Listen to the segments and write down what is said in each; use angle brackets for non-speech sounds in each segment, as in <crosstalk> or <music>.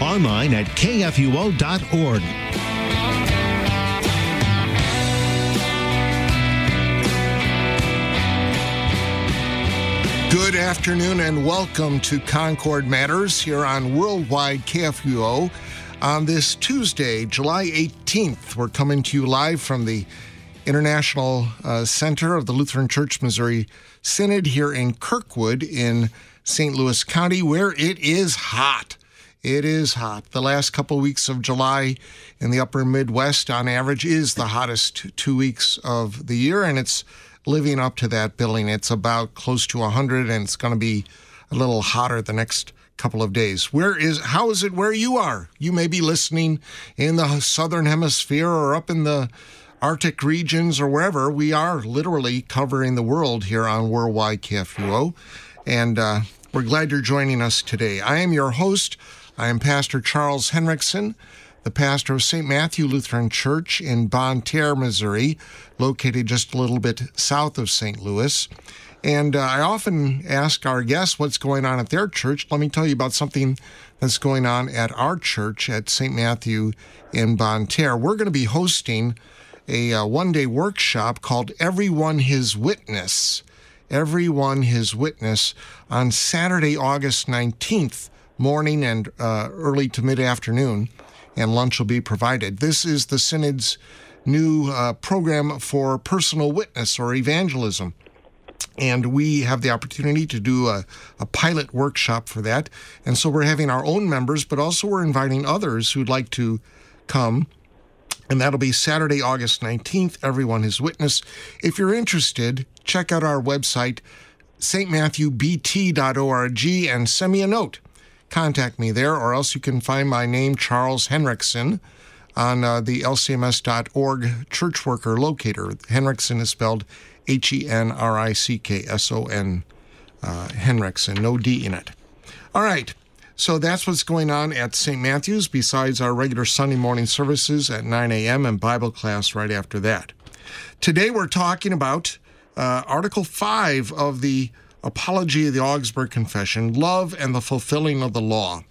online at kfuo.org. Good afternoon and welcome to Concord Matters here on Worldwide KFUO. On this Tuesday, July 18th, we're coming to you live from the International uh, Center of the Lutheran Church Missouri Synod here in Kirkwood in St. Louis County, where it is hot. It is hot. The last couple of weeks of July in the upper Midwest, on average, is the hottest two weeks of the year, and it's living up to that billing. It's about close to 100, and it's going to be a little hotter the next couple of days. Where is how is it where you are? You may be listening in the southern hemisphere or up in the Arctic regions or wherever. We are literally covering the world here on Worldwide KFUO, and uh, we're glad you're joining us today. I am your host. I am Pastor Charles Henrickson, the pastor of St. Matthew Lutheran Church in Bonne Terre, Missouri, located just a little bit south of St. Louis. And uh, I often ask our guests what's going on at their church. Let me tell you about something that's going on at our church at St. Matthew in Bonne Terre. We're going to be hosting a uh, one day workshop called Everyone His Witness. Everyone His Witness on Saturday, August 19th morning and uh, early to mid afternoon, and lunch will be provided. This is the Synod's new uh, program for personal witness or evangelism. And we have the opportunity to do a, a pilot workshop for that. And so we're having our own members, but also we're inviting others who'd like to come and that'll be Saturday, August 19th. Everyone is witness. If you're interested, check out our website, stmatthewbt.org, and send me a note contact me there, or else you can find my name, Charles Henrickson, on uh, the lcms.org church worker locator. Henrickson is spelled H E N R I C K S O N, uh, Henrickson, no D in it. All right. So that's what's going on at St. Matthew's, besides our regular Sunday morning services at 9 a.m. and Bible class right after that. Today we're talking about uh, Article 5 of the Apology of the Augsburg Confession, Love and the Fulfilling of the Law.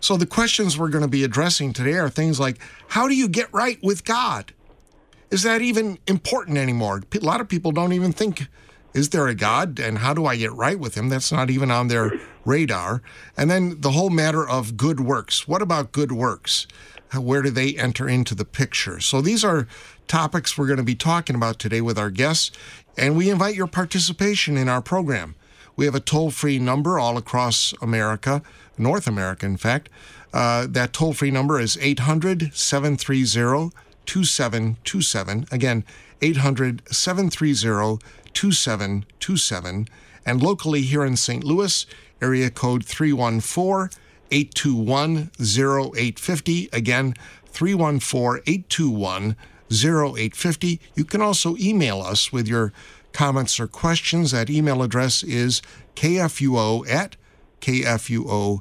So, the questions we're going to be addressing today are things like how do you get right with God? Is that even important anymore? A lot of people don't even think, is there a God and how do I get right with Him? That's not even on their radar. And then the whole matter of good works. What about good works? Where do they enter into the picture? So, these are topics we're going to be talking about today with our guests, and we invite your participation in our program. We have a toll free number all across America, North America, in fact. Uh, that toll free number is 800 730 2727. Again, 800 730 2727. And locally here in St. Louis, area code 314 821 0850. Again, 314 821 0850. You can also email us with your comments, or questions, that email address is kfuo at kfuo.org.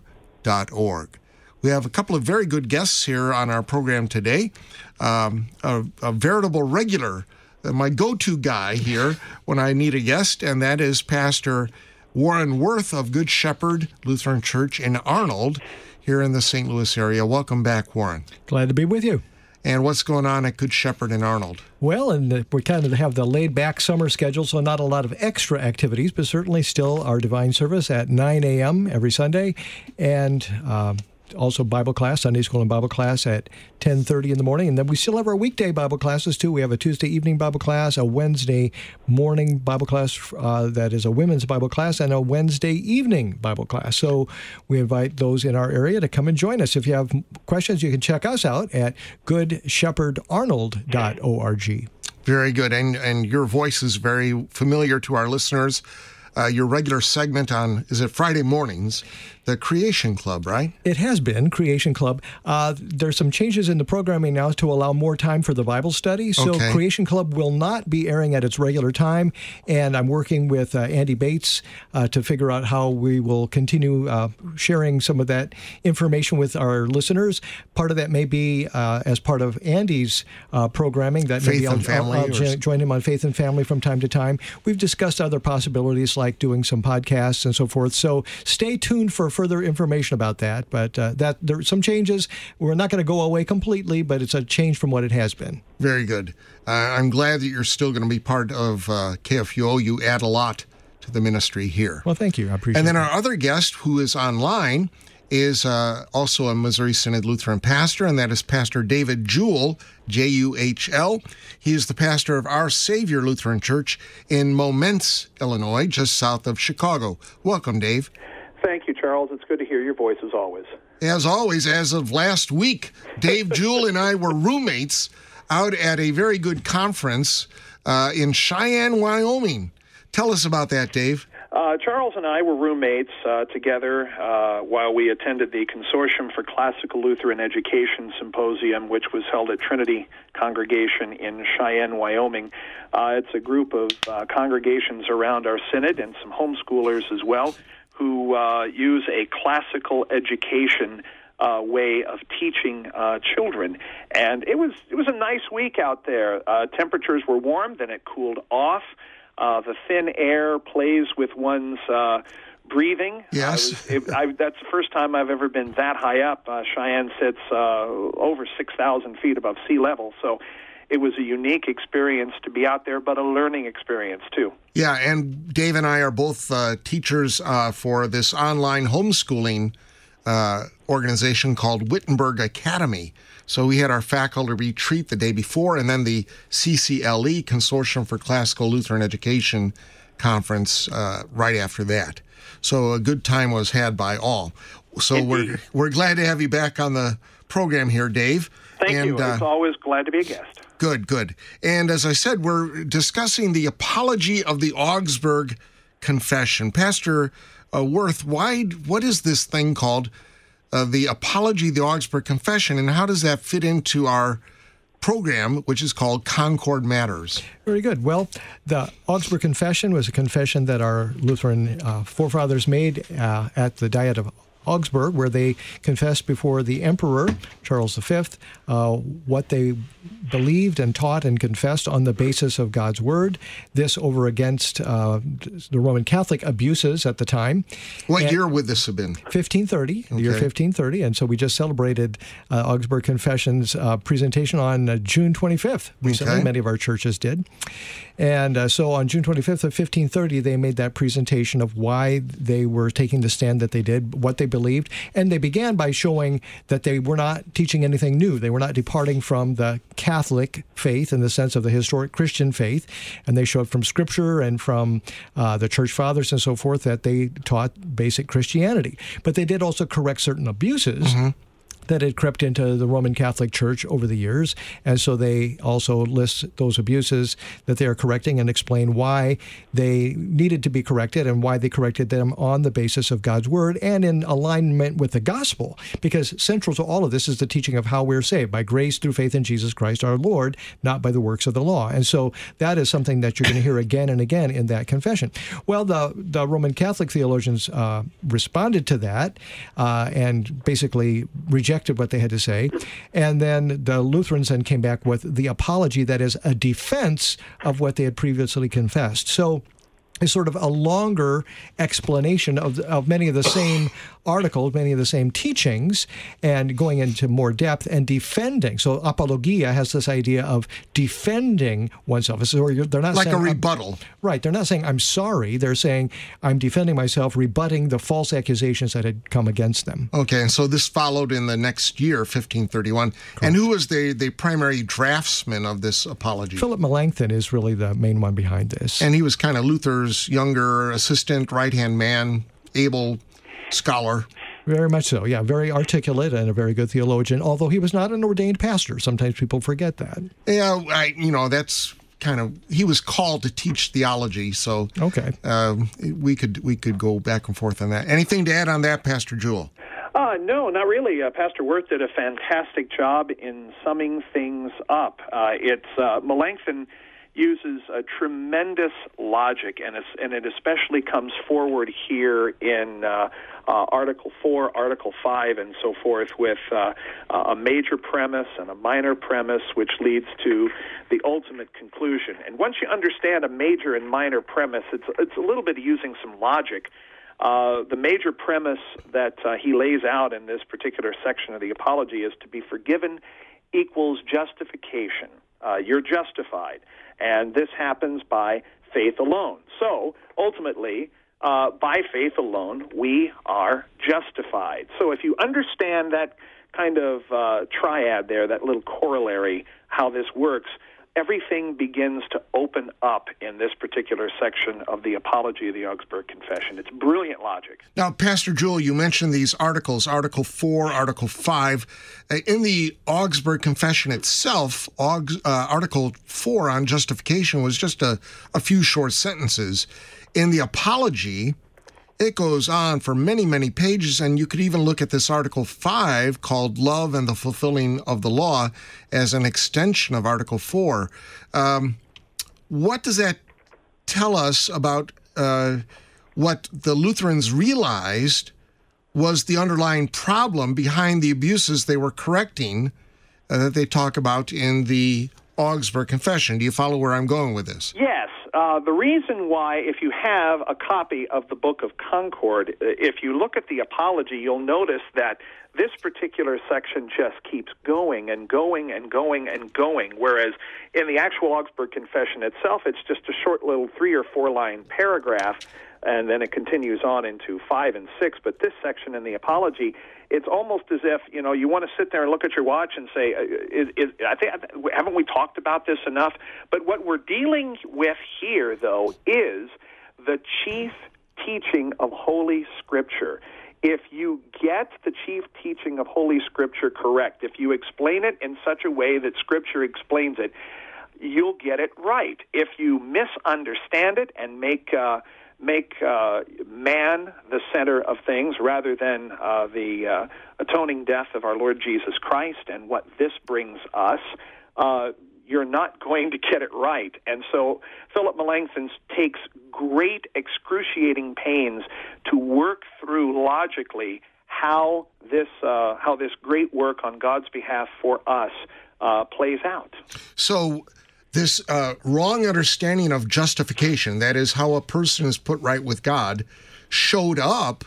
We have a couple of very good guests here on our program today. Um, a, a, veritable regular, uh, my go to guy here when I need a guest, and that is Pastor Warren Woerth of Good Shepherd Lutheran Church in Arnold here in the St. Louis area. Welcome back, Warren. Glad to be with you and what's going on at Good Shepherd in Arnold? Well, and we kind of have the laid back summer schedule, so not a lot of extra activities, but certainly still our divine service at 9 a.m. every Sunday. And um, also Bible class, Sunday school and Bible class at 10:30 in the morning, and then we still have our weekday Bible classes too. We have a Tuesday evening Bible class, a Wednesday morning Bible class uh, that is a women's Bible class, and a Wednesday evening Bible class. So we invite those in our area to come and join us. If you have questions, you can check us out at goodshepherd.arnold.org. Very good, and and your voice is very familiar to our listeners. uh, your regular segment on, is it Friday mornings? The Creation Club, right? It has been Creation Club. Uh, there's some changes in the programming now to allow more time for the Bible study. So Okay. Creation Club will not be airing at its regular time, and I'm working with uh, Andy Bates uh, to figure out how we will continue uh, sharing some of that information with our listeners. Part of that may be uh, as part of Andy's uh, programming. That Faith maybe I'll, I'll, I'll jo- join him on Faith and Family from time to time. We've discussed other possibilities like doing some podcasts and so forth. So stay tuned for further information about that. But uh, that there are some changes. We're not going to go away completely, but it's a change from what it has been. Very good. Uh, I'm glad that you're still going to be part of uh, KFUO. You add a lot to the ministry here. Well, thank you. I appreciate And then it. our other guest, who is online, is uh, also a Missouri Synod Lutheran pastor, and that is Pastor David Juhl, J U H L. He is the pastor of Our Savior Lutheran Church in Momence, Illinois, just south of Chicago. Welcome, Dave. Thank you, Charles. It's good to hear your voice as always. As always, as of last week, Dave <laughs> Juhl and I were roommates out at a very good conference uh, in Cheyenne, Wyoming. Tell us about that, Dave. Uh, Charles and I were roommates uh, together uh, while we attended the Consortium for Classical Lutheran Education Symposium, which was held at Trinity Congregation in Cheyenne, Wyoming. Uh, it's a group of uh, congregations around our synod and some homeschoolers as well who uh, use a classical education uh, way of teaching uh, children. And it was it was a nice week out there. Uh, temperatures were warm, then it cooled off. Uh, the thin air plays with one's uh, breathing. Yes. I was, it, I, that's the first time I've ever been that high up. Uh, Cheyenne sits uh, over 6,000 feet above sea level, so it was a unique experience to be out there, but a learning experience too. Yeah, and Dave and I are both uh, teachers uh, for this online homeschooling uh, organization called Wittenberg Academy. So we had our faculty retreat the day before, and then the CCLE Consortium for Classical Lutheran Education conference uh, right after that. So a good time was had by all. So we're we're glad to have you back on the program here, Dave. Thank and, you. uh, it's always glad to be a guest. Good, good. And as I said, we're discussing the apology of the Augsburg Confession. Pastor uh, Woerth, why? What is this thing called? Uh, the apology of the Augsburg Confession, and how does that fit into our program, which is called Concord Matters? Very good. Well, the Augsburg Confession was a confession that our Lutheran uh, forefathers made uh, at the Diet of Augsburg, where they confessed before the Emperor Charles V uh, what they believed and taught and confessed on the basis of God's Word. This over against uh, the Roman Catholic abuses at the time. What And- year would this have been? 1530, the year 1530. And so we just celebrated uh, Augsburg Confession's uh, presentation on uh, June 25th. Recently, Okay. many of our churches did. And uh, so on June 25th of 1530, they made that presentation of why they were taking the stand that they did, what they believed. And they began by showing that they were not teaching anything new. They were not departing from the Catholic faith in the sense of the historic Christian faith. And they showed from Scripture and from uh, the church fathers and so forth that they taught basic Christianity. But they did also correct certain abuses that had crept into the Roman Catholic Church over the years. And so they also list those abuses that they are correcting and explain why they needed to be corrected and why they corrected them on the basis of God's Word and in alignment with the gospel. Because central to all of this is the teaching of how we're saved by grace through faith in Jesus Christ our Lord, not by the works of the law. And so that is something that you're going to hear again and again in that confession. Well, the, the Roman Catholic theologians uh, responded to that uh, and basically rejected what they had to say. And then the Lutherans then came back with the apology that is a defense of what they had previously confessed. So is sort of a longer explanation of, of many of the same <coughs> articles, many of the same teachings, and going into more depth and defending. So apologia has this idea of defending oneself. So they're not Like a saying, rebuttal. Right. They're not saying I'm sorry. They're saying I'm defending myself, rebutting the false accusations that had come against them. Okay, and so this followed in the next year, 1531. And who was the, the primary draftsman of this apology? Philip Melanchthon is really the main one behind this. And he was kind of Luther's younger assistant, right hand man, able scholar. Very much so. Yeah, very articulate and a very good theologian, although he was not an ordained pastor. Sometimes people forget that. Yeah, I, you know, that's kind of he was called to teach theology. So okay, um, we could we could go back and forth on that. Anything to add on that, Pastor Juhl? Uh, no, not really. Uh, Pastor Woerth did a fantastic job in summing things up. Uh, it's uh, Melanchthon uses a tremendous logic, and, and it especially comes forward here in uh, uh, Article 4, Article 5, and so forth, with uh, a major premise and a minor premise, which leads to the ultimate conclusion. And once you understand a major and minor premise, it's, it's a little bit using some logic. Uh, the major premise that uh, he lays out in this particular section of the Apology is to be forgiven equals justification. Uh, you're justified. And this happens by faith alone. So ultimately, uh, by faith alone, we are justified. So if you understand that kind of uh, triad there, that little corollary, how this works, everything begins to open up in this particular section of the Apology of the Augsburg Confession. It's brilliant logic. Now, Pastor Juhl, you mentioned these articles, Article 4, Article 5. Uh, in the Augsburg Confession itself, uh, Article 4 on justification was just a, a few short sentences. In the Apology, it goes on for many, many pages, and you could even look at this Article 5 called Love and the Fulfilling of the Law as an extension of Article 4. Um, what does that tell us about uh, what the Lutherans realized was the underlying problem behind the abuses they were correcting uh, that they talk about in the Augsburg Confession? Do you follow where I'm going with this? Yes. Uh, the reason why, if you have a copy of the Book of Concord, uh, if you look at the Apology, you'll notice that this particular section just keeps going and going and going and going. Whereas in the actual Augsburg Confession itself, it's just a short little three or four line paragraph, and then it continues on into five and six. But this section in the Apology it's almost as if you know you want to sit there and look at your watch and say, uh, is, is, I think haven't we talked about this enough? But what we're dealing with here, though, is the chief teaching of Holy Scripture. If you get the chief teaching of Holy Scripture correct, if you explain it in such a way that Scripture explains it, you'll get it right. If you misunderstand it and make uh, make uh, man the center of things rather than uh, the uh, atoning death of our Lord Jesus Christ and what this brings us, uh, you're not going to get it right. And so Philip Melanchthon takes great, excruciating pains to work through logically how this uh, how this great work on God's behalf for us uh, plays out. So this uh, wrong understanding of justification, that is, how a person is put right with God, showed up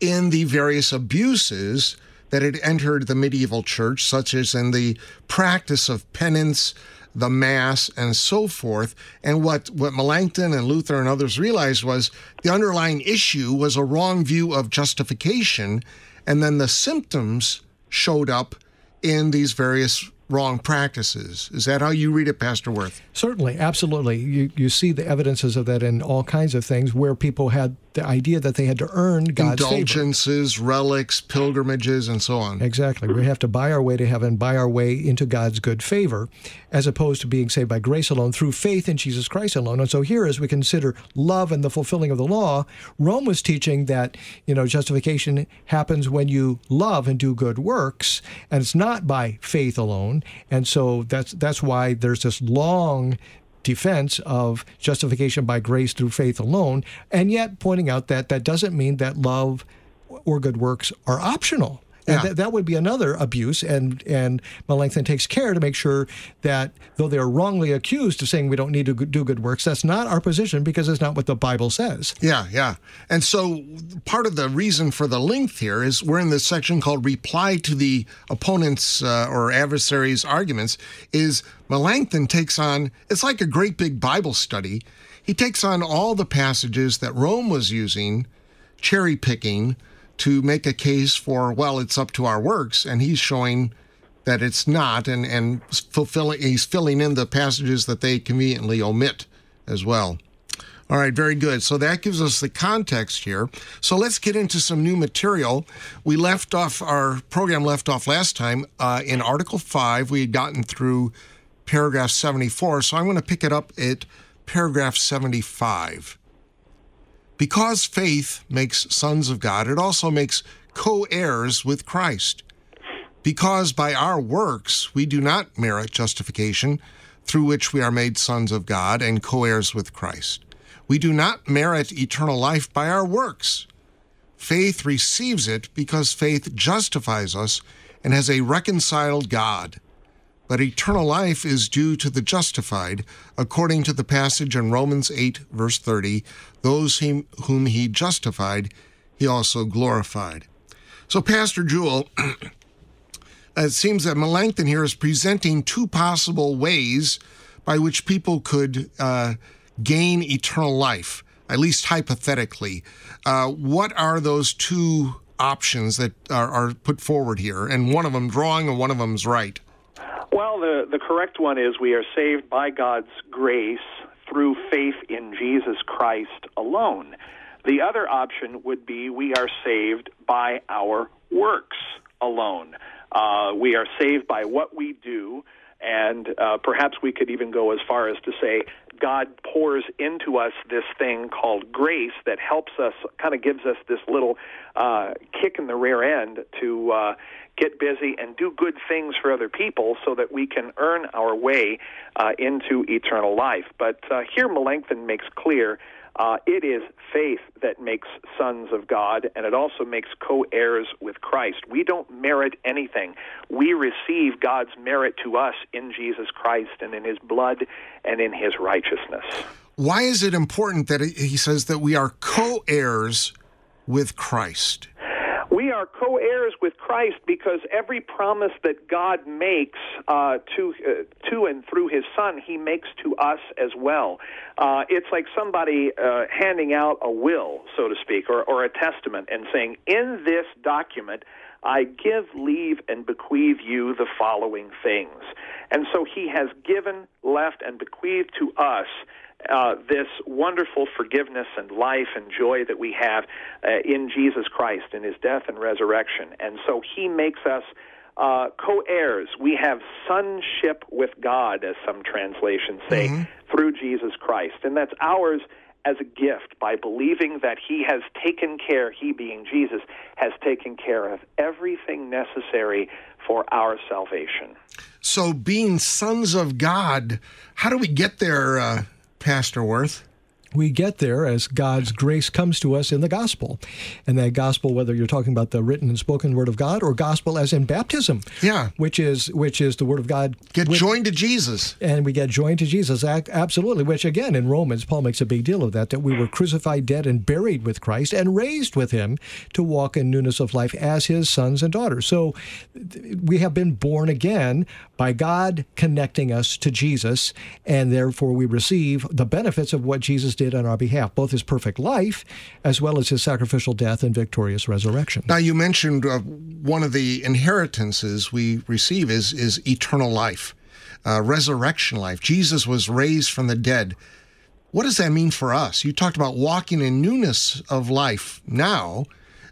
in the various abuses that had entered the medieval church, such as in the practice of penance, the Mass, and so forth. And what, what Melanchthon and Luther and others realized was the underlying issue was a wrong view of justification, and then the symptoms showed up in these various wrong practices. Is that how you read it, Pastor Woerth? Certainly, absolutely. You, you see the evidences of that in all kinds of things where people had the idea that they had to earn God's indulgences, favor. relics, pilgrimages, and so on. Exactly. We have to buy our way to heaven, buy our way into God's good favor, as opposed to being saved by grace alone through faith in Jesus Christ alone. And so here, as we consider love and the fulfilling of the law, Rome was teaching that you know justification happens when you love and do good works, and it's not by faith alone. And so that's that's why there's this long defense of justification by grace through faith alone, and yet pointing out that that doesn't mean that love or good works are optional. And yeah. th- that would be another abuse. And, and Melanchthon takes care to make sure that though they are wrongly accused of saying we don't need to do good works, that's not our position because it's not what the Bible says. Yeah, yeah. And so part of the reason for the length here is we're in this section called Reply to the Opponent's uh, or Adversary's Arguments, is Melanchthon takes on, it's like a great big Bible study. He takes on all the passages that Rome was using, cherry picking to make a case for, well, it's up to our works, and he's showing that it's not, and, and fulfilling, he's filling in the passages that they conveniently omit as well. All right, very good. So that gives us the context here. So let's get into some new material. We left off, our program left off last time uh, in Article 5. We had gotten through paragraph 74, so I'm going to pick it up at paragraph 75. Because faith makes sons of God, it also makes co heirs with Christ. Because by our works we do not merit justification, through which we are made sons of God and co heirs with Christ. We do not merit eternal life by our works. Faith receives it because faith justifies us and has a reconciled God. But eternal life is due to the justified, according to the passage in Romans 8, verse 30 those whom he justified, he also glorified. So, Pastor Juhl, <clears throat> it seems that Melanchthon here is presenting two possible ways by which people could uh, gain eternal life, at least hypothetically. Uh, what are those two options that are, are, put forward here? And one of them drawing and one of them's right. Well, the, the correct one is we are saved by God's grace through faith in Jesus Christ alone. The other option would be we are saved by our works alone. Uh, we are saved by what we do, and uh, perhaps we could even go as far as to say God pours into us this thing called grace that helps us, kind of gives us this little uh, kick in the rear end to uh, get busy and do good things for other people so that we can earn our way uh, into eternal life. But uh, here Melanchthon makes clear uh, it is faith that makes sons of God, and it also makes co heirs with Christ. We don't merit anything. We receive God's merit to us in Jesus Christ and in his blood and in his righteousness. Why is it important that he says that we are co heirs with Christ? We are co heirs Christ because every promise that God makes uh, to, uh, to and through His Son, He makes to us as well. Uh, it's like somebody uh, handing out a will, so to speak, or, or a testament, and saying, In this document, I give, leave, and bequeath you the following things. And so He has given, left, and bequeathed to us uh, this wonderful forgiveness and life and joy that we have uh, in Jesus Christ in his death and resurrection. And so he makes us uh, co heirs. We have sonship with God, as some translations say, mm-hmm. through Jesus Christ. And that's ours as a gift by believing that he has taken care, he being Jesus, has taken care of everything necessary for our salvation. So, being sons of God, how do we get there, uh, Pastor Woerth? We get there as God's grace comes to us in the gospel. And that gospel, whether you're talking about the written and spoken word of God or gospel as in baptism. Yeah. Which is which is the word of God. Get with, joined to Jesus. And we get joined to Jesus. Absolutely. Which again in Romans, Paul makes a big deal of that, that we were crucified, dead, and buried with Christ and raised with him to walk in newness of life as his sons and daughters. So we have been born again by God connecting us to Jesus, and therefore we receive the benefits of what Jesus did on our behalf, both his perfect life as well as his sacrificial death and victorious resurrection. Now, you mentioned uh, one of the inheritances we receive is, is eternal life, uh, resurrection life. Jesus was raised from the dead. What does that mean for us? You talked about walking in newness of life now.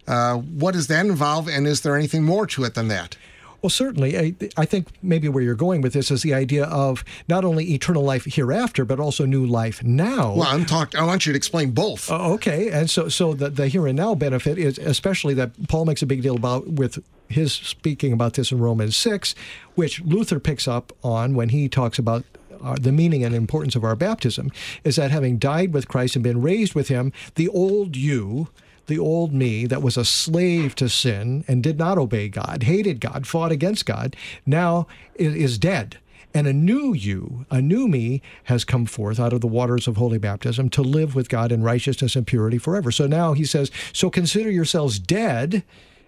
Uh, what does that involve, and is there anything more to it than that? Well, certainly. I, I, think maybe where you're going with this is the idea of not only eternal life hereafter, but also new life now. Well, I'm talking. I want you to explain both. Uh, okay, and so so the, the here and now benefit is especially that Paul makes a big deal about with his speaking about this in Romans six, which Luther picks up on when he talks about uh, the meaning and importance of our baptism is that having died with Christ and been raised with him, the old you, the old me that was a slave to sin and did not obey God, hated God, fought against God, now is dead. And a new you, a new me, has come forth out of the waters of holy baptism to live with God in righteousness and purity forever. So now he says, So consider yourselves dead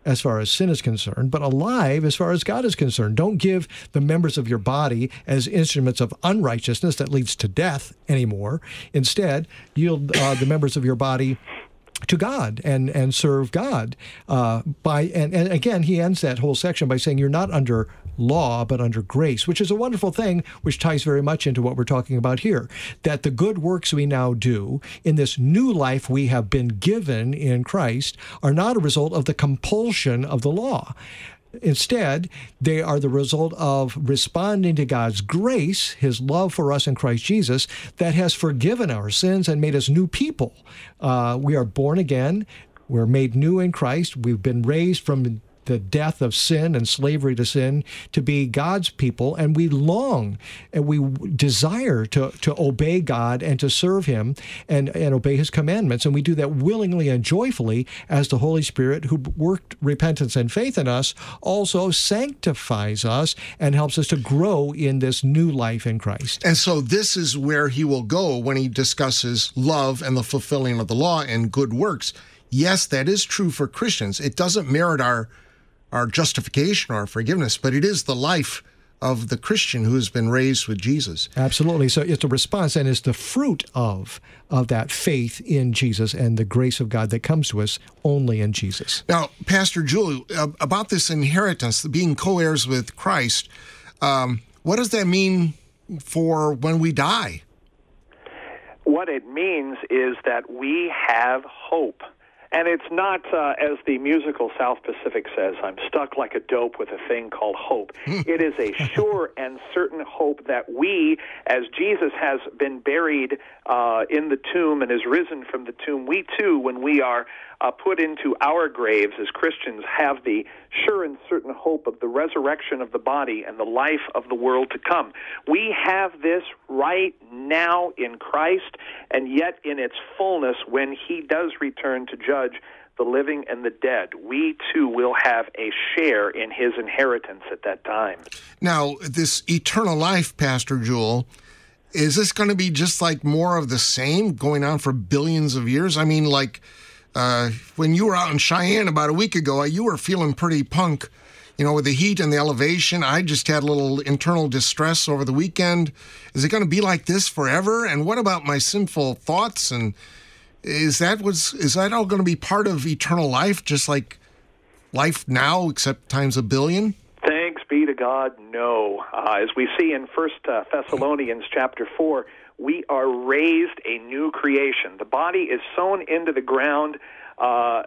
as far as sin is concerned, but alive as far as God is concerned. Don't give the members of your body as instruments of unrighteousness that leads to death anymore. Instead, yield uh, the members of your body to God and and serve God uh, by and, and again he ends that whole section by saying you're not under law but under grace which is a wonderful thing which ties very much into what we're talking about here that the good works we now do in this new life we have been given in Christ are not a result of the compulsion of the law Instead, they are the result of responding to God's grace, His love for us in Christ Jesus, that has forgiven our sins and made us new people. Uh, we are born again. We're made new in Christ. We've been raised from the death of sin and slavery to sin to be God's people, and we long and we desire to, to obey God and to serve Him and, and obey His commandments. And we do that willingly and joyfully as the Holy Spirit, who worked repentance and faith in us, also sanctifies us and helps us to grow in this new life in Christ. And so, this is where He will go when He discusses love and the fulfilling of the law and good works. Yes, that is true for Christians. It doesn't merit our our justification or our forgiveness, but it is the life of the Christian who has been raised with Jesus. Absolutely. So it's a response and it's the fruit of of that faith in Jesus and the grace of God that comes to us only in Jesus. Now, Pastor Julie, uh, about this inheritance, being co-heirs with Christ, um, what does that mean for when we die? What it means is that we have hope. And it's not, uh, as the musical South Pacific says, I'm stuck like a dope with a thing called hope. <laughs> it is a sure and certain hope that we, as Jesus has been buried uh, in the tomb and is risen from the tomb, we too, when we are uh, put into our graves as Christians, have the sure and certain hope of the resurrection of the body and the life of the world to come. We have this right now in Christ, and yet in its fullness, when He does return to judge the living and the dead, we too will have a share in His inheritance at that time. Now, this eternal life, Pastor Juhl, is this going to be just like more of the same going on for billions of years? I mean, like uh, when you were out in Cheyenne about a week ago, you were feeling pretty punk, you know, with the heat and the elevation. I just had a little internal distress over the weekend. Is it going to be like this forever? And what about my sinful thoughts? And is that was is that all going to be part of eternal life, just like life now, except times a billion? God, no. Uh, as we see in First uh, Thessalonians chapter four we are raised a new creation. The body is sown into the ground, uh, uh,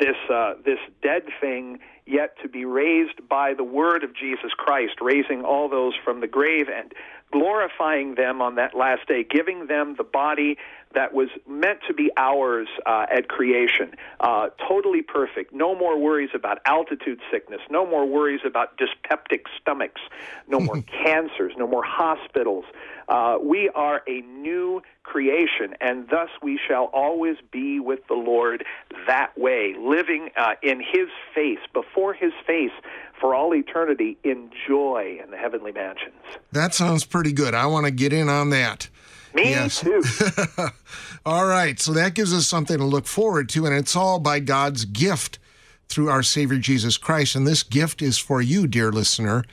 this uh, this dead thing, yet to be raised by the word of Jesus Christ, raising all those from the grave and glorifying them on that last day, giving them the body that was meant to be ours uh, at creation. Uh, totally perfect. No more worries about altitude sickness. No more worries about dyspeptic stomachs. No more <laughs> cancers. No more hospitals. Uh, we are a new creation, and thus we shall always be with the Lord that way, living uh, in His face, before His face, for all eternity in joy in the heavenly mansions. That sounds pretty good. I want to get in on that. Me yes. too. <laughs> all right, so that gives us something to look forward to, and it's all by God's gift through our Savior Jesus Christ. And this gift is for you, dear listener.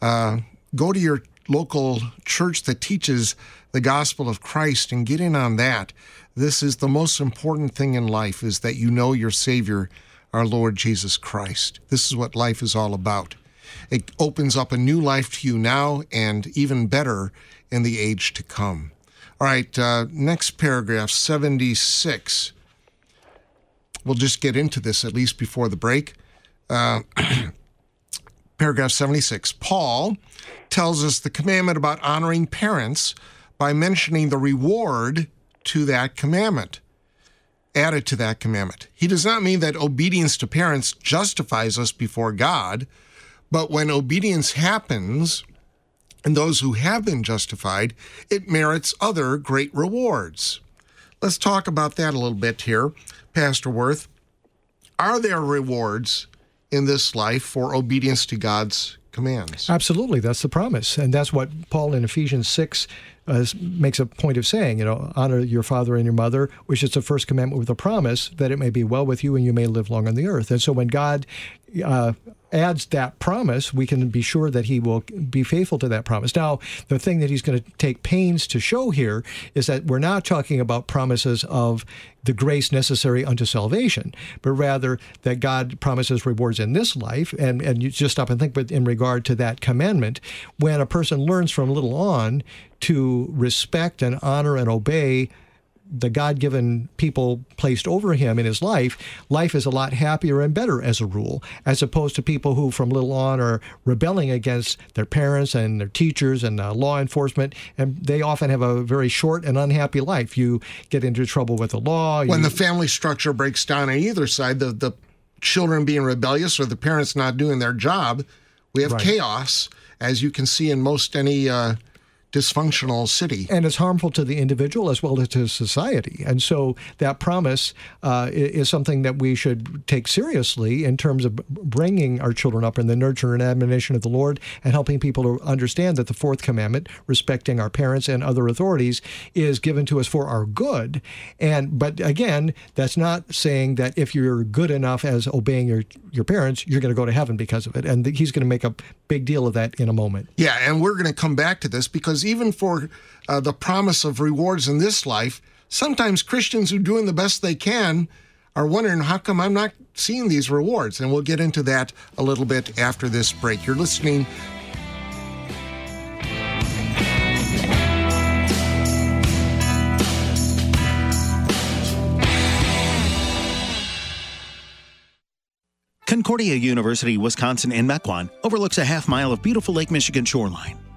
Uh, go to your local church that teaches the gospel of Christ and get in on that. This is the most important thing in life is that you know your Savior, our Lord Jesus Christ. This is what life is all about. It opens up a new life to you now and even better in the age to come. All right, uh, next paragraph, 76. We'll just get into this at least before the break. Uh, <clears throat> paragraph 76. Paul tells us the commandment about honoring parents by mentioning the reward to that commandment, added to that commandment. He does not mean that obedience to parents justifies us before God, but when obedience happens, and those who have been justified, it merits other great rewards. Let's talk about that a little bit here, Pastor Woerth. Are there rewards in this life for obedience to God's commands. Absolutely, that's the promise, and that's what Paul in Ephesians six uh, makes a point of saying. You know, honor your father and your mother, which is the first commandment with a promise that it may be well with you and you may live long on the earth. And so when God uh, adds that promise, we can be sure that he will be faithful to that promise. Now, the thing that he's going to take pains to show here is that we're not talking about promises of the grace necessary unto salvation, but rather that God promises rewards in this life. And, and you just stop and think, but in regard to that commandment, when a person learns from little on to respect and honor and obey the God given people placed over him in his life, life is a lot happier and better as a rule, as opposed to people who from little on are rebelling against their parents and their teachers and uh, law enforcement. And they often have a very short and unhappy life. You get into trouble with the law. When you, the family structure breaks down on either side, the, the children being rebellious or the parents not doing their job, we have Right. chaos, as you can see in most any uh, dysfunctional city. and it's harmful to the individual as well as to society. And so that promise uh, is something that we should take seriously in terms of bringing our children up in the nurture and admonition of the Lord and helping people to understand that the fourth commandment, respecting our parents and other authorities, is given to us for our good. And but again, that's not saying that if you're good enough as obeying your your parents, you're going to go to heaven because of it. And he's going to make a big deal of that in a moment. Yeah, and we're going to come back to this because even for uh, the promise of rewards in this life, sometimes Christians who are doing the best they can are wondering how come I'm not seeing these rewards. And we'll get into that a little bit after this break. You're listening. Concordia University, Wisconsin in Mequon overlooks a half mile of beautiful Lake Michigan shoreline.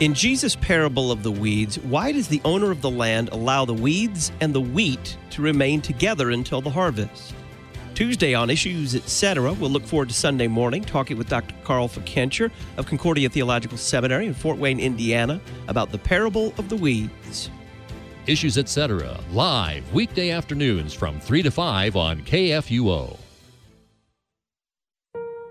In Jesus' parable of the weeds, why does the owner of the land allow the weeds and the wheat to remain together until the harvest? Tuesday on Issues Etc., we'll look forward to Sunday morning talking with Dr. Carl Fickenscher of Concordia Theological Seminary in Fort Wayne, Indiana, about the parable of the weeds. Issues Etc. live weekday afternoons from 3 to 5 on KFUO.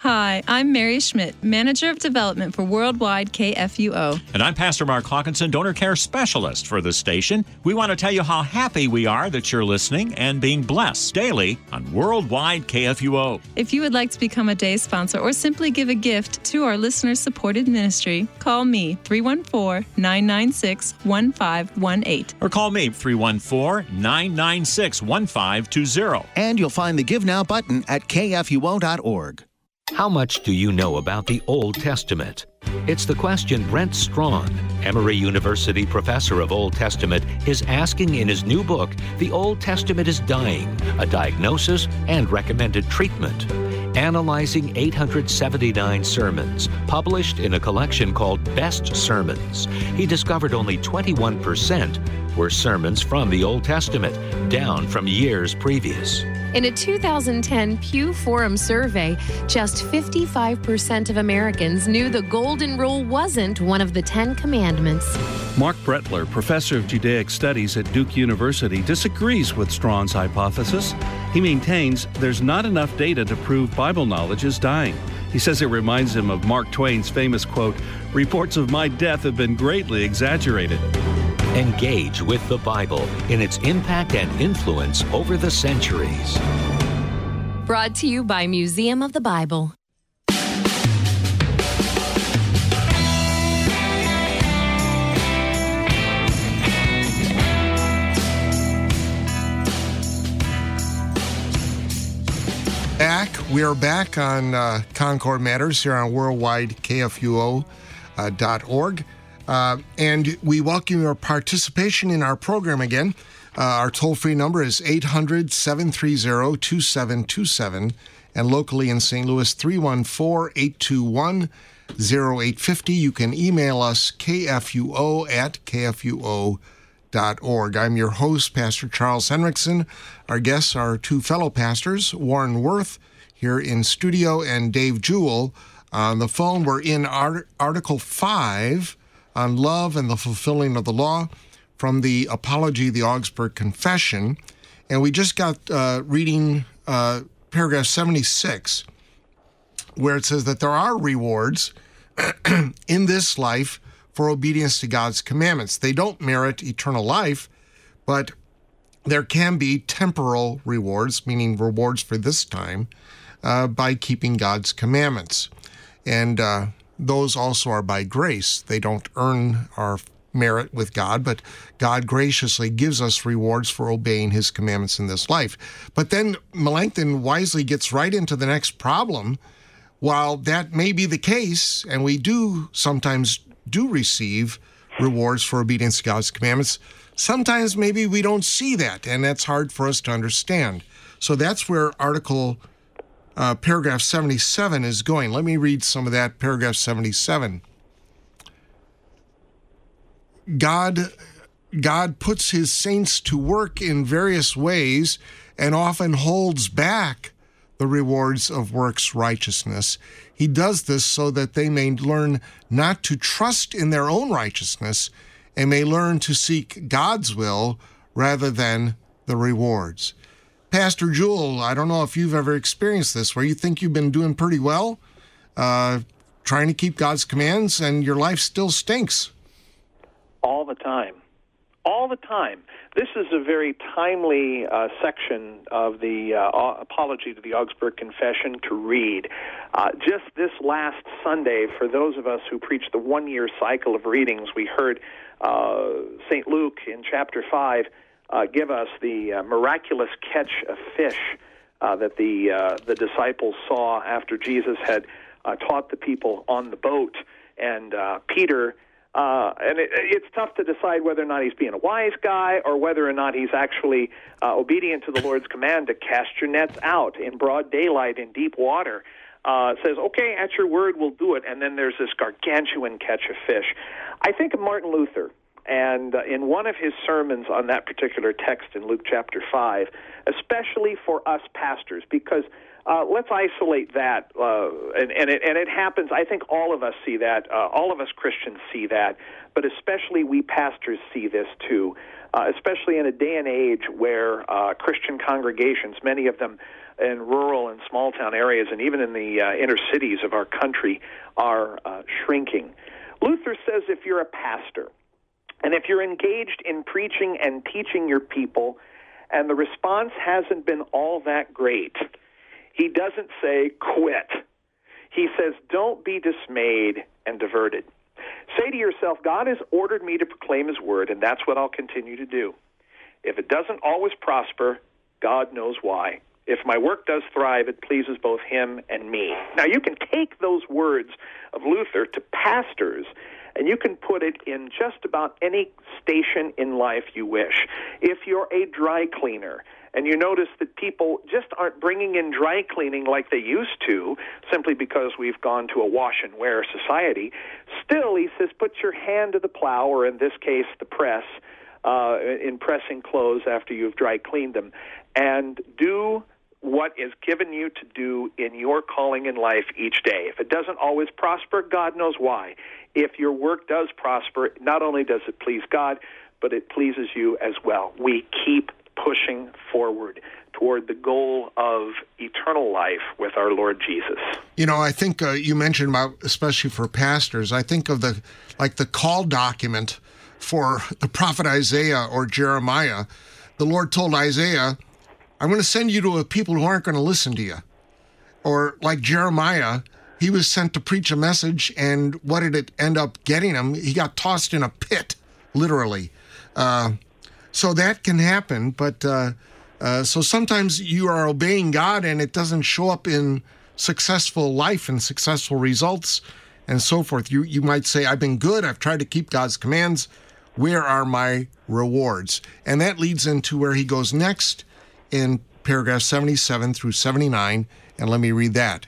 Hi, I'm Mary Schmidt, Manager of Development for Worldwide KFUO. And I'm Pastor Mark Hawkinson, Donor Care Specialist for this station. We want to tell you how happy we are that you're listening and being blessed daily on Worldwide KFUO. If you would like to become a day sponsor or simply give a gift to our listener supported ministry, call me 314 996 1518. Or call me 314 996 1520. And you'll find the Give Now button at kfuo.org. How much do you know about the Old Testament? It's the question Brent Strawn, Emory University professor of Old Testament, is asking in his new book, The Old Testament is Dying A Diagnosis and Recommended Treatment. Analyzing 879 sermons, published in a collection called Best Sermons, he discovered only 21% were sermons from the Old Testament, down from years previous. In a 2010 Pew Forum survey, just 55% of Americans knew the Golden Rule wasn't one of the Ten Commandments. Marc Brettler, professor of Judaic Studies at Duke University, disagrees with Strawn's hypothesis. He maintains there's not enough data to prove Bible knowledge is dying. He says it reminds him of Mark Twain's famous quote Reports of my death have been greatly exaggerated. Engage with the Bible in its impact and influence over the centuries. Brought to you by Museum of the Bible. Back. We are back on uh, Concord Matters here on Worldwide KFUO uh, dot org. Uh, and we welcome your participation in our program again. Uh, our toll free number is 800 730 2727. And locally in St. Louis, 314 821 0850. You can email us kfuo at kfuo.org. Org. I'm your host, Pastor Charles Henrickson. Our guests are two fellow pastors, Warren Woerth here in studio and Dave Juhl on the phone. We're in Art- Article 5 on love and the fulfilling of the law from the Apology the Augsburg Confession. And we just got uh, reading uh, paragraph 76, where it says that there are rewards <clears throat> in this life for obedience to God's commandments. They don't merit eternal life, but there can be temporal rewards, meaning rewards for this time, uh, by keeping God's commandments. And uh, those also are by grace. They don't earn our merit with God, but God graciously gives us rewards for obeying his commandments in this life. But then Melanchthon wisely gets right into the next problem. While that may be the case, and we do sometimes do receive rewards for obedience to God's commandments, sometimes maybe we don't see that, and that's hard for us to understand. So that's where Article uh, paragraph 77 is going. Let me read some of that, paragraph 77. God God puts his saints to work in various ways and often holds back the rewards of works righteousness. He does this so that they may learn not to trust in their own righteousness and may learn to seek God's will rather than the rewards. Pastor Juhl, I don't know if you've ever experienced this where you think you've been doing pretty well, uh, trying to keep God's commands, and your life still stinks all the time. All the time. This is a very timely uh, section of the uh, Apology to the Augsburg Confession to read. Uh, just this last Sunday, for those of us who preach the one year cycle of readings, we heard uh, St. Luke in chapter 5 uh, give us the uh, miraculous catch of fish that the, the disciples saw after Jesus had taught the people on the boat. And Peter uh, and it, it's tough to decide whether or not he's being a wise guy or whether or not he's actually uh, obedient to the Lord's command to cast your nets out in broad daylight in deep water. Uh, says, okay, at your word, we'll do it. And then there's this gargantuan catch of fish. I think of Martin Luther, and uh, in one of his sermons on that particular text in Luke chapter 5, especially for us pastors, because uh, let's isolate that, uh, and, and, it, and it happens. I think all of us see that. Uh, all of us Christians see that, but especially we pastors see this too. Uh, especially in a day and age where uh, Christian congregations, many of them in rural and small town areas, and even in the inner cities of our country, are shrinking. Luther says if you're a pastor, and if you're engaged in preaching and teaching your people, and the response hasn't been all that great, he doesn't say quit. He says, don't be dismayed and diverted. Say to yourself, God has ordered me to proclaim His word, and that's what I'll continue to do. If it doesn't always prosper, God knows why. If my work does thrive, it pleases both Him and me. Now, you can take those words of Luther to pastors and you can put it in just about any station in life you wish. If you're a dry cleaner, and you notice that people just aren't bringing in dry cleaning like they used to simply because we've gone to a wash and wear society. Still, he says, put your hand to the plow, or in this case, the press, uh, in pressing clothes after you've dry cleaned them, and do what is given you to do in your calling in life each day. If it doesn't always prosper, God knows why. If your work does prosper, not only does it please God, but it pleases you as well. We keep pushing forward toward the goal of eternal life with our Lord Jesus. You know, I think uh, you mentioned about, especially for pastors, I think of the like the call document for the prophet Isaiah or Jeremiah. The Lord told Isaiah, I'm going to send you to a people who aren't going to listen to you. Or like Jeremiah, he was sent to preach a message, and what did it end up getting him? He got tossed in a pit, literally. Uh, so that can happen, but uh, uh, so sometimes you are obeying God and it doesn't show up in successful life and successful results and so forth. You you might say, I've been good, I've tried to keep God's commands. Where are my rewards? And that leads into where he goes next in paragraph 77 through 79. And let me read that.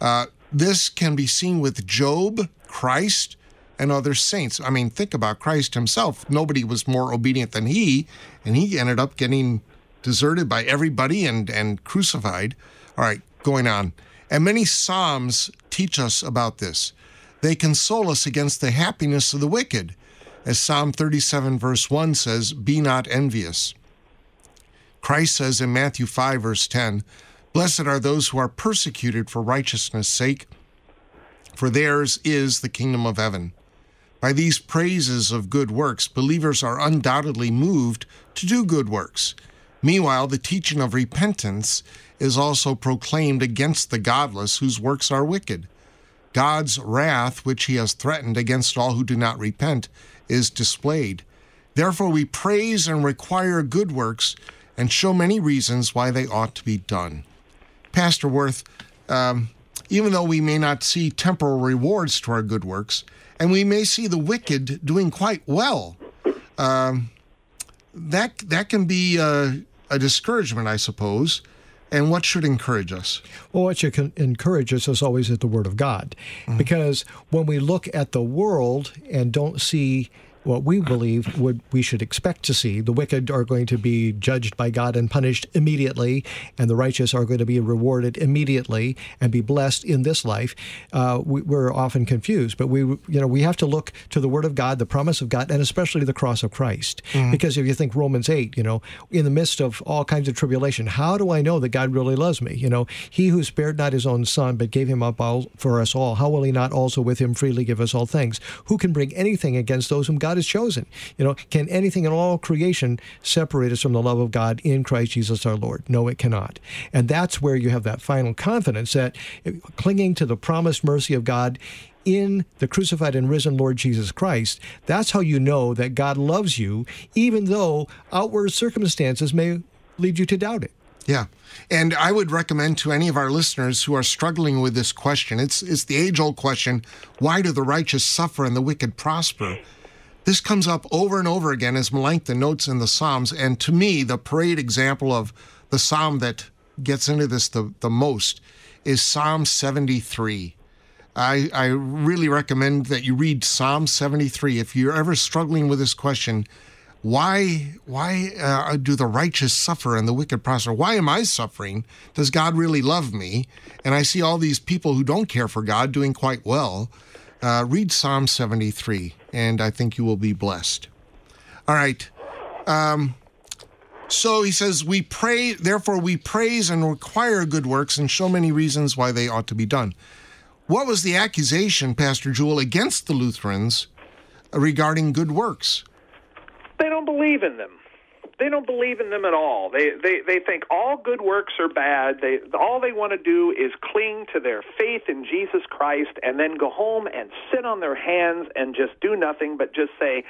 Uh, this can be seen with Job, Christ, and other saints. I mean, think about Christ himself. Nobody was more obedient than he, and he ended up getting deserted by everybody and, and crucified. All right, going on. And many Psalms teach us about this. They console us against the happiness of the wicked. As Psalm 37, verse 1 says, Be not envious. Christ says in Matthew 5, verse 10, Blessed are those who are persecuted for righteousness' sake, for theirs is the kingdom of heaven. By these praises of good works, believers are undoubtedly moved to do good works. Meanwhile, the teaching of repentance is also proclaimed against the godless whose works are wicked. God's wrath, which he has threatened against all who do not repent, is displayed. Therefore, we praise and require good works and show many reasons why they ought to be done. Pastor Woerth, um, even though we may not see temporal rewards to our good works, and we may see the wicked doing quite well, um, that that can be uh, a discouragement, I suppose. And what should encourage us? Well, what should encourage us is always at the Word of God. Mm-hmm. Because when we look at the world and don't see what we believe would we should expect to see. The wicked are going to be judged by God and punished immediately, and the righteous are going to be rewarded immediately and be blessed in this life. Uh, we, are often confused, but we you know we have to look to the Word of God, the promise of God, and especially the cross of Christ. Mm-hmm. Because if you think Romans eight, you know, in the midst of all kinds of tribulation, how do I know that God really loves me? You know, He who spared not His own Son but gave Him up all for us all, how will He not also with Him freely give us all things? Who can bring anything against those whom God God has chosen. You know, can anything in all creation separate us from the love of God in Christ Jesus our Lord? No, it cannot. And that's where you have that final confidence that clinging to the promised mercy of God in the crucified and risen Lord Jesus Christ, that's how you know that God loves you, even though outward circumstances may lead you to doubt it. Yeah. And I would recommend to any of our listeners who are struggling with this question, it's, it's the age old question why do the righteous suffer and the wicked prosper? This comes up over and over again as Melanchthon notes in the Psalms. And to me, the parade example of the Psalm that gets into this the, the most is Psalm 73. I, I really recommend that you read Psalm 73. If you're ever struggling with this question, why why uh, do the righteous suffer and the wicked prosper? Why am I suffering? Does God really love me? And I see all these people who don't care for God doing quite well. Uh, read Psalm 73, and I think you will be blessed. All right. Um, so he says, We pray, therefore, we praise and require good works and show many reasons why they ought to be done. What was the accusation, Pastor Juhl, against the Lutherans regarding good works? They don't believe in them they don't believe in them at all. They they they think all good works are bad. They all they want to do is cling to their faith in Jesus Christ and then go home and sit on their hands and just do nothing but just say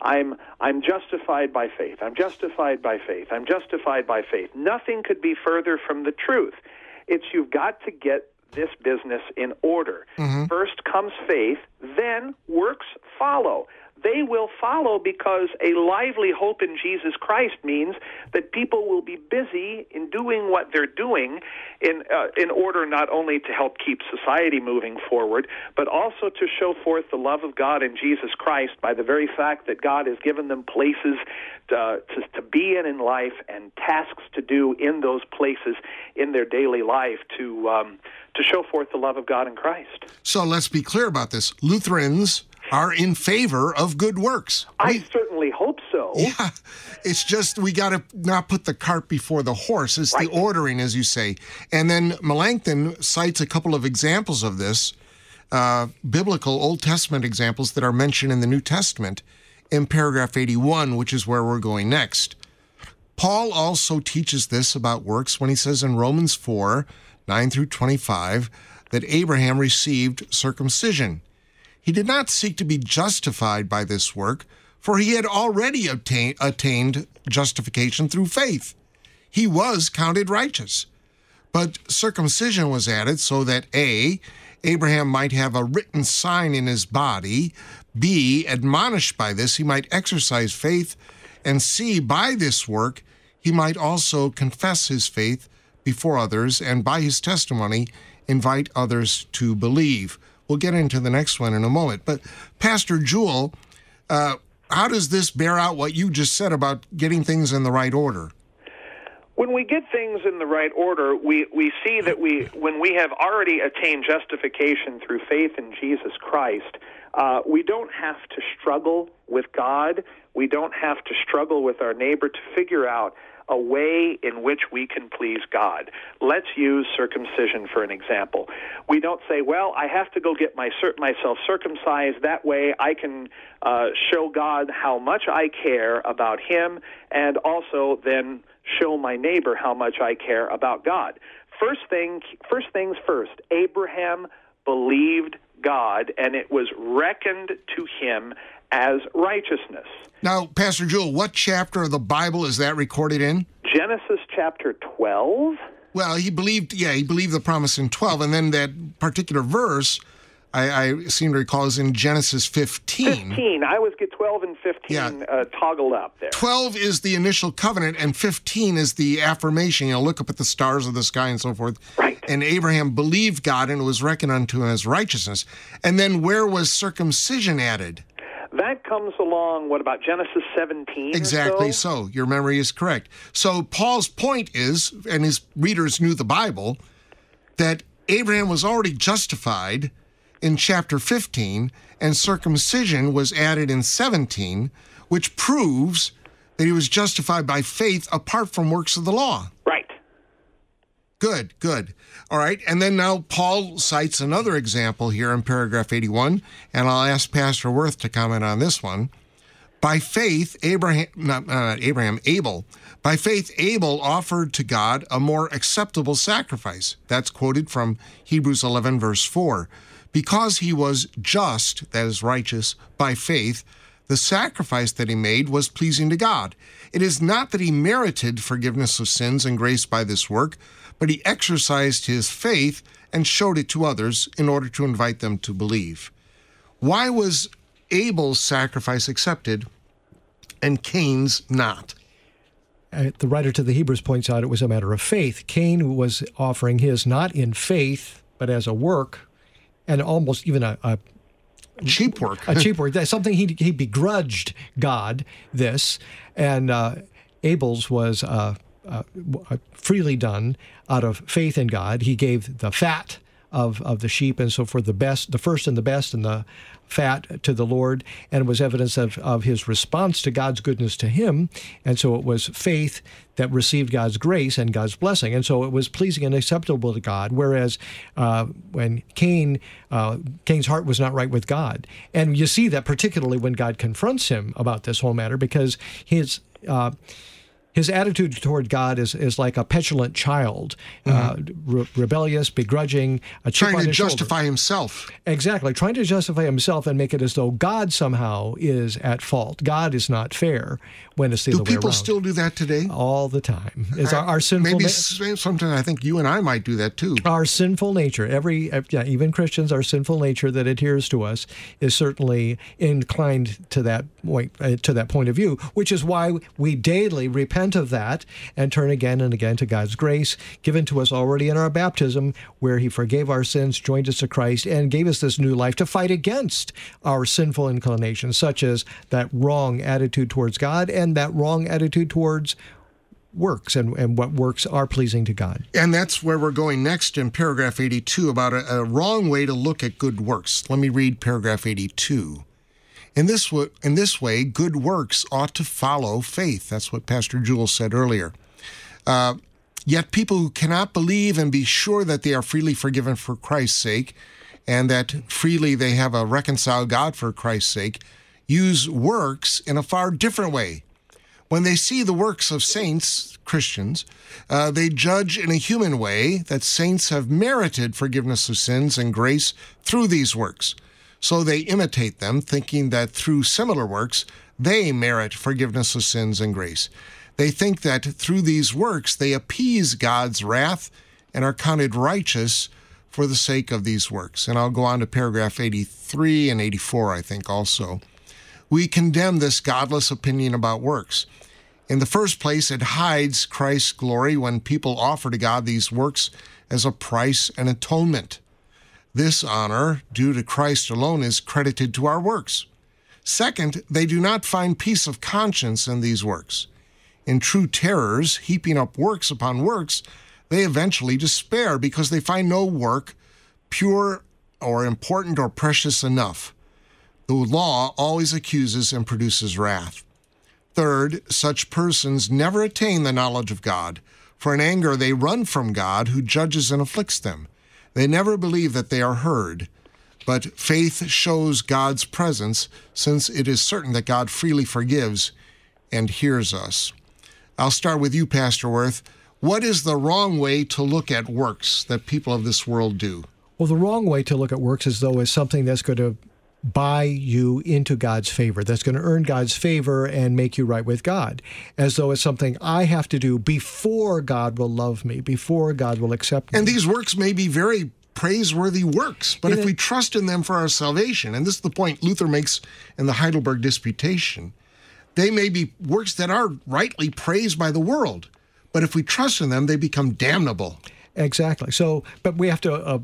I'm I'm justified by faith. I'm justified by faith. I'm justified by faith. Nothing could be further from the truth. It's you've got to get this business in order. Mm-hmm. First comes faith, then works follow they will follow because a lively hope in Jesus Christ means that people will be busy in doing what they're doing in uh, in order not only to help keep society moving forward but also to show forth the love of God in Jesus Christ by the very fact that God has given them places to, uh, to, to be in in life and tasks to do in those places in their daily life to um, to show forth the love of God in Christ. So let's be clear about this. Lutherans are in favor of good works. I we, certainly hope so. <laughs> Yeah, it's just we got to not put the cart before the horse. It's right. the ordering, as you say. And then Melanchthon cites a couple of examples of this, uh, biblical Old Testament examples that are mentioned in the New Testament in paragraph 81, which is where we're going next. Paul also teaches this about works when he says in Romans 4 9 through 25 that Abraham received circumcision he did not seek to be justified by this work, for he had already attained justification through faith. He was counted righteous. But circumcision was added so that A, Abraham might have a written sign in his body, B, admonished by this, he might exercise faith, and C, by this work, he might also confess his faith before others, and by his testimony, invite others to believe. We'll get into the next one in a moment. But Pastor Juhl, uh, how does this bear out what you just said about getting things in the right order? When we get things in the right order, we, we see that we when we have already attained justification through faith in Jesus Christ, uh, we don't have to struggle with God. We don't have to struggle with our neighbor to figure out a way in which we can please God. Let's use circumcision for an example. We don't say, well, I have to go get my, myself circumcised. That way I can uh, show God how much I care about Him and also then show my neighbor how much I care about God. First thing, first things first. Abraham believed God, and it was reckoned to him as righteousness. Now, Pastor Juhl, what chapter of the Bible is that recorded in? Genesis chapter 12. Well, he believed, yeah, he believed the promise in 12. And then that particular verse, I, I seem to recall, is in Genesis 15. 15. I always get 12 and 15 yeah. uh, toggled up there. 12 is the initial covenant, and 15 is the affirmation. You know, look up at the stars of the sky and so forth. Right. And Abraham believed God, and it was reckoned unto him as righteousness. And then where was circumcision added? That comes along, what about Genesis 17? Exactly so? so. Your memory is correct. So Paul's point is, and his readers knew the Bible, that Abraham was already justified in chapter 15, and circumcision was added in 17, which proves that he was justified by faith apart from works of the law. Right. Good, good. All right. And then now Paul cites another example here in paragraph 81, and I'll ask Pastor Woerth to comment on this one. By faith, Abraham, not, not Abraham, Abel, by faith, Abel offered to God a more acceptable sacrifice. That's quoted from Hebrews 11, verse 4. Because he was just, that is righteous, by faith, the sacrifice that he made was pleasing to God. It is not that he merited forgiveness of sins and grace by this work, but he exercised his faith and showed it to others in order to invite them to believe. Why was Abel's sacrifice accepted and Cain's not? Uh, the writer to the Hebrews points out it was a matter of faith. Cain was offering his not in faith, but as a work, and almost even a, a cheap work. a cheap work. That's something he he begrudged God this, and uh, Abel's was uh, uh, freely done out of faith in God. He gave the fat of, of the sheep and so forth, the best, the first and the best, and the fat to the Lord, and was evidence of, of his response to God's goodness to him. And so it was faith that received God's grace and God's blessing. And so it was pleasing and acceptable to God. Whereas uh, when Cain, uh, Cain's heart was not right with God. And you see that particularly when God confronts him about this whole matter because his. Uh, his attitude toward God is, is like a petulant child, uh, mm-hmm. uh, re- rebellious, begrudging, a trying to justify shoulder. himself. Exactly, trying to justify himself and make it as though God somehow is at fault. God is not fair when it's the do other way people still do that today? All the time. Is our, our sinful maybe na- sometimes I think you and I might do that too. Our sinful nature, every yeah, even Christians, our sinful nature that adheres to us is certainly inclined to that point uh, to that point of view, which is why we daily repent of that and turn again and again to God's grace given to us already in our baptism, where He forgave our sins, joined us to Christ, and gave us this new life to fight against our sinful inclinations, such as that wrong attitude towards God and that wrong attitude towards works and, and what works are pleasing to God. And that's where we're going next in paragraph 82 about a, a wrong way to look at good works. Let me read paragraph 82. In this, w- in this way, good works ought to follow faith. That's what Pastor Juhl said earlier. Uh, yet people who cannot believe and be sure that they are freely forgiven for Christ's sake, and that freely they have a reconciled God for Christ's sake, use works in a far different way. When they see the works of saints, Christians, uh, they judge in a human way that saints have merited forgiveness of sins and grace through these works. So they imitate them, thinking that through similar works, they merit forgiveness of sins and grace. They think that through these works, they appease God's wrath and are counted righteous for the sake of these works. And I'll go on to paragraph 83 and 84, I think, also. We condemn this godless opinion about works. In the first place, it hides Christ's glory when people offer to God these works as a price and atonement. This honor, due to Christ alone, is credited to our works. Second, they do not find peace of conscience in these works. In true terrors, heaping up works upon works, they eventually despair because they find no work pure or important or precious enough. The law always accuses and produces wrath. Third, such persons never attain the knowledge of God, for in anger they run from God who judges and afflicts them. They never believe that they are heard. But faith shows God's presence, since it is certain that God freely forgives and hears us. I'll start with you, Pastor Woerth. What is the wrong way to look at works that people of this world do? Well, the wrong way to look at works is though as something that's going to buy you into God's favor, that's going to earn God's favor and make you right with God, as though it's something I have to do before God will love me, before God will accept me. And these works may be very praiseworthy works, but if we trust in them for our salvation, and this is the point Luther makes in the Heidelberg Disputation, they may be works that are rightly praised by the world, but if we trust in them, they become damnable. Exactly. So, but we have to uh,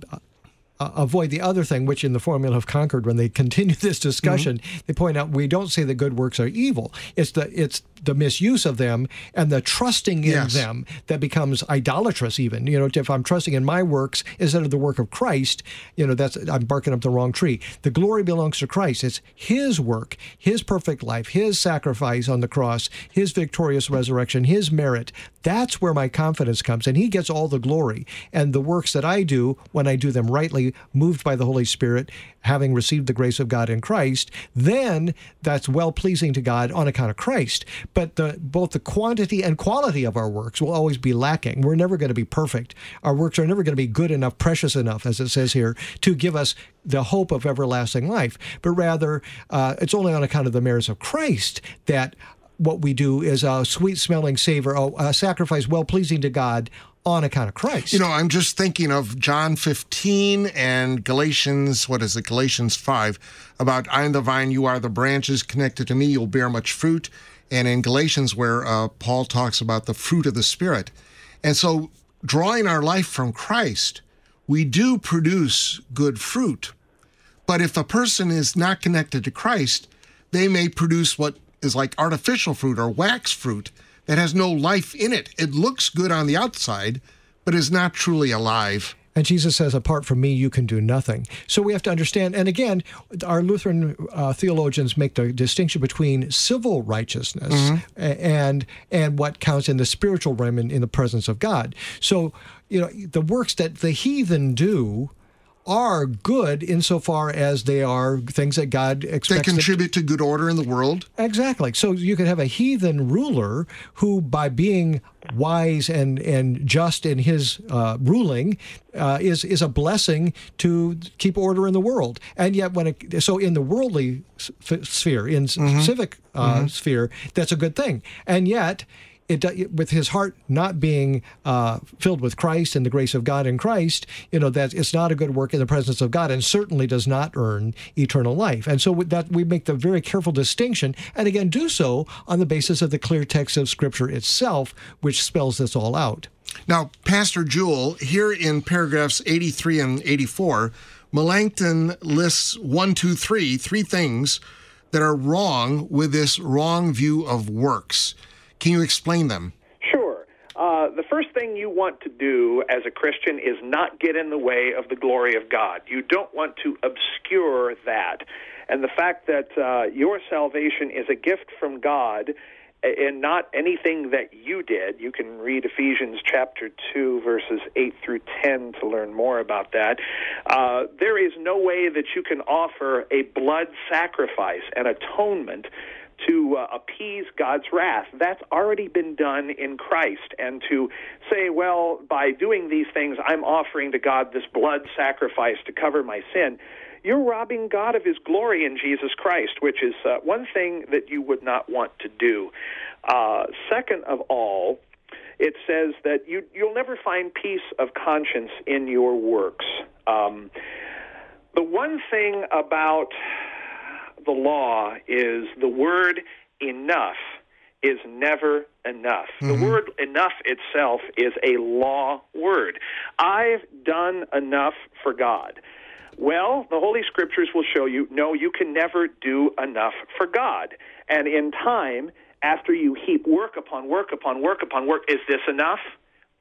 uh, avoid the other thing, which in the formula of Concord, when they continue <laughs> this discussion, mm-hmm. they point out we don't say that good works are evil. It's the it's the misuse of them and the trusting in yes. them that becomes idolatrous. Even you know, if I'm trusting in my works instead of the work of Christ, you know, that's I'm barking up the wrong tree. The glory belongs to Christ. It's His work, His perfect life, His sacrifice on the cross, His victorious resurrection, His merit. That's where my confidence comes, and He gets all the glory. And the works that I do, when I do them rightly, moved by the Holy Spirit, having received the grace of God in Christ, then that's well pleasing to God on account of Christ. But the, both the quantity and quality of our works will always be lacking. We're never going to be perfect. Our works are never going to be good enough, precious enough, as it says here, to give us the hope of everlasting life. But rather, uh, it's only on account of the merits of Christ that what we do is a sweet smelling savor, a sacrifice well pleasing to God on account of Christ. You know, I'm just thinking of John 15 and Galatians, what is it, Galatians 5, about I am the vine, you are the branches connected to me, you'll bear much fruit. And in Galatians, where uh, Paul talks about the fruit of the Spirit. And so, drawing our life from Christ, we do produce good fruit. But if a person is not connected to Christ, they may produce what is like artificial fruit or wax fruit that has no life in it. It looks good on the outside, but is not truly alive. And Jesus says, apart from me, you can do nothing. So we have to understand. And again, our Lutheran uh, theologians make the distinction between civil righteousness mm-hmm. and and what counts in the spiritual realm in, in the presence of God. So, you know, the works that the heathen do are good insofar as they are things that God expects. They contribute to good order in the world. Exactly. So you could have a heathen ruler who, by being wise and, and just in his uh, ruling, uh, is is a blessing to keep order in the world. And yet, when it, so in the worldly sphere, in mm-hmm. civic uh, mm-hmm. sphere, that's a good thing. And yet it, with his heart not being uh, filled with Christ and the grace of God in Christ, you know that it's not a good work in the presence of God, and certainly does not earn eternal life. And so that we make the very careful distinction, and again do so on the basis of the clear text of Scripture itself, which spells this all out. Now, Pastor Juhl, here in paragraphs 83 and 84, Melanchthon lists one, two, three, three things that are wrong with this wrong view of works. Can you explain them? Sure. Uh, the first thing you want to do as a Christian is not get in the way of the glory of God. You don't want to obscure that. And the fact that uh, your salvation is a gift from God and not anything that you did. You can read Ephesians chapter 2, verses 8 through 10 to learn more about that. Uh, there is no way that you can offer a blood sacrifice, an atonement to uh, appease God's wrath. That's already been done in Christ. And to say, well, by doing these things, I'm offering to God this blood sacrifice to cover my sin, you're robbing God of his glory in Jesus Christ, which is uh, one thing that you would not want to do. Uh, second of all, it says that you, you'll never find peace of conscience in your works. Um, the one thing about the law is the word enough is never enough. Mm-hmm. The word enough itself is a law word. I've done enough for God. Well, the Holy Scriptures will show you no, you can never do enough for God. And in time, after you heap work upon work upon work upon work, is this enough?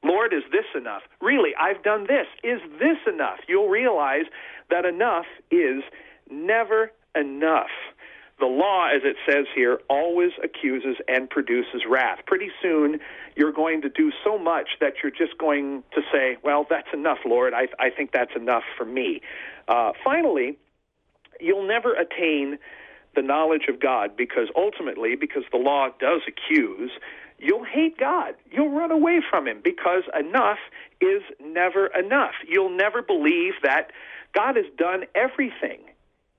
Lord, is this enough? Really, I've done this. Is this enough? You'll realize that enough is never enough. The law, as it says here, always accuses and produces wrath. Pretty soon, you're going to do so much that you're just going to say, Well, that's enough, Lord. I, I think that's enough for me. Uh, finally, you'll never attain the knowledge of God because ultimately, because the law does accuse, you'll hate God. You'll run away from Him because enough is never enough. You'll never believe that God has done everything.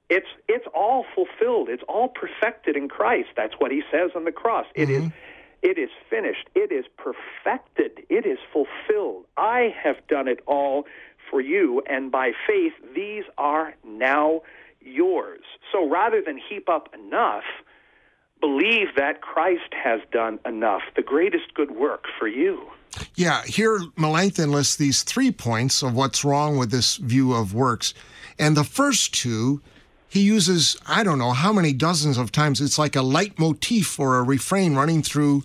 It's it's all fulfilled. It's all perfected in Christ. That's what He says on the cross. It is mm-hmm. it is finished. It is perfected. It is fulfilled. I have done it all for you, and by faith, these are now yours. So rather than heap up enough, believe that Christ has done enough, the greatest good work for you. Yeah, here Melanchthon lists these three points of what's wrong with this view of works. And the first two, he uses, I don't know how many dozens of times. It's like a leitmotif or a refrain running through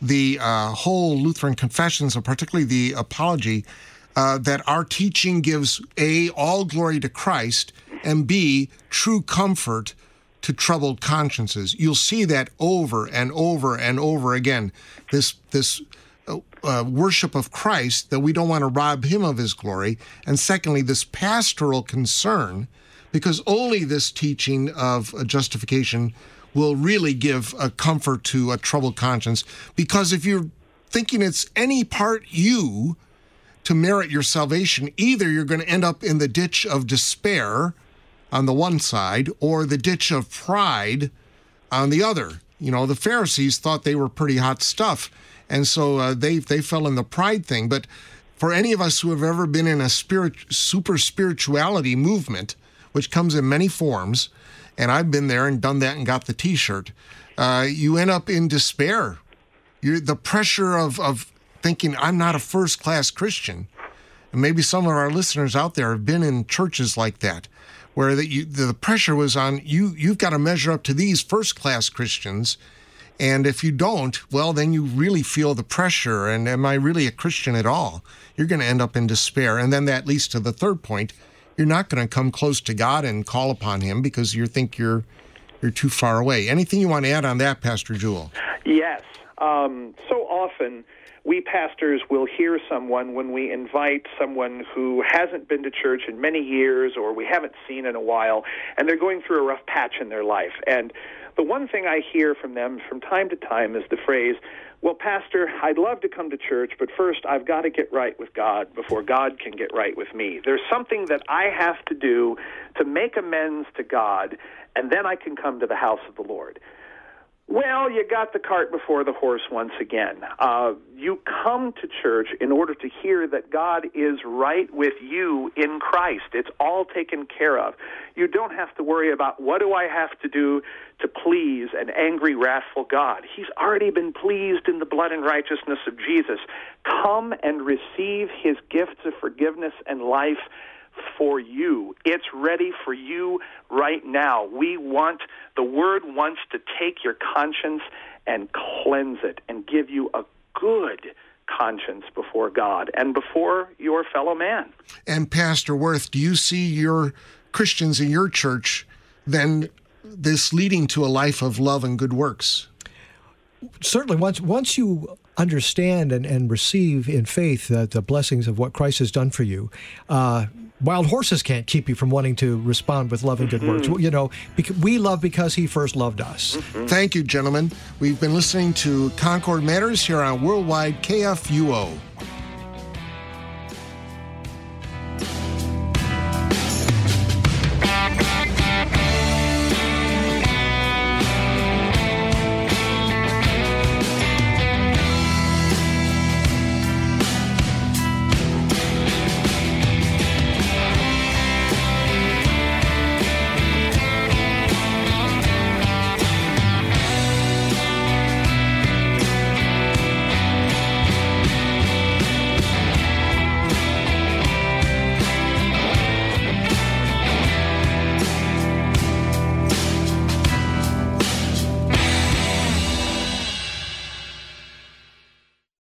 the uh, whole Lutheran confessions, and particularly the apology, uh, that our teaching gives A, all glory to Christ, and B, true comfort to troubled consciences. You'll see that over and over and over again. This, this uh, uh, worship of Christ, that we don't want to rob him of his glory. And secondly, this pastoral concern, because only this teaching of justification will really give a comfort to a troubled conscience. Because if you're thinking it's any part you to merit your salvation, either you're going to end up in the ditch of despair on the one side or the ditch of pride on the other. You know, the Pharisees thought they were pretty hot stuff, and so uh, they they fell in the pride thing. But for any of us who have ever been in a spirit super spirituality movement, which comes in many forms, and I've been there and done that and got the T-shirt, uh, you end up in despair. You're the pressure of of thinking I'm not a first class Christian, and maybe some of our listeners out there have been in churches like that where the, you, the pressure was on you. You've got to measure up to these first class Christians, and if you don't, well, then you really feel the pressure. And am I really a Christian at all? You're going to end up in despair, and then that leads to the third point. You're not going to come close to God and call upon Him because you think you're you're too far away. Anything you want to add on that, Pastor Juhl? Yes. Um, so often we pastors will hear someone when we invite someone who hasn't been to church in many years or we haven't seen in a while, and they're going through a rough patch in their life. And the one thing I hear from them from time to time is the phrase, well, Pastor, I'd love to come to church, but first I've got to get right with God before God can get right with me. There's something that I have to do to make amends to God, and then I can come to the house of the Lord. Well, you got the cart before the horse once again. Uh, you come to church in order to hear that God is right with you in Christ. It's all taken care of. You don't have to worry about what do I have to do to please an angry, wrathful God. He's already been pleased in the blood and righteousness of Jesus. Come and receive his gifts of forgiveness and life for you. It's ready for you right now. We want, the Word wants to take your conscience and cleanse it and give you a good conscience before God and before your fellow man. And Pastor Woerth, do you see your Christians in your church then this leading to a life of love and good works? Certainly, once once you understand and, and receive in faith uh, the blessings of what Christ has done for you, uh, wild horses can't keep you from wanting to respond with love and good works. Mhm. You know, we love because He first loved us. Thank you, gentlemen. We've been listening to Concord Matters here on Worldwide KFUO.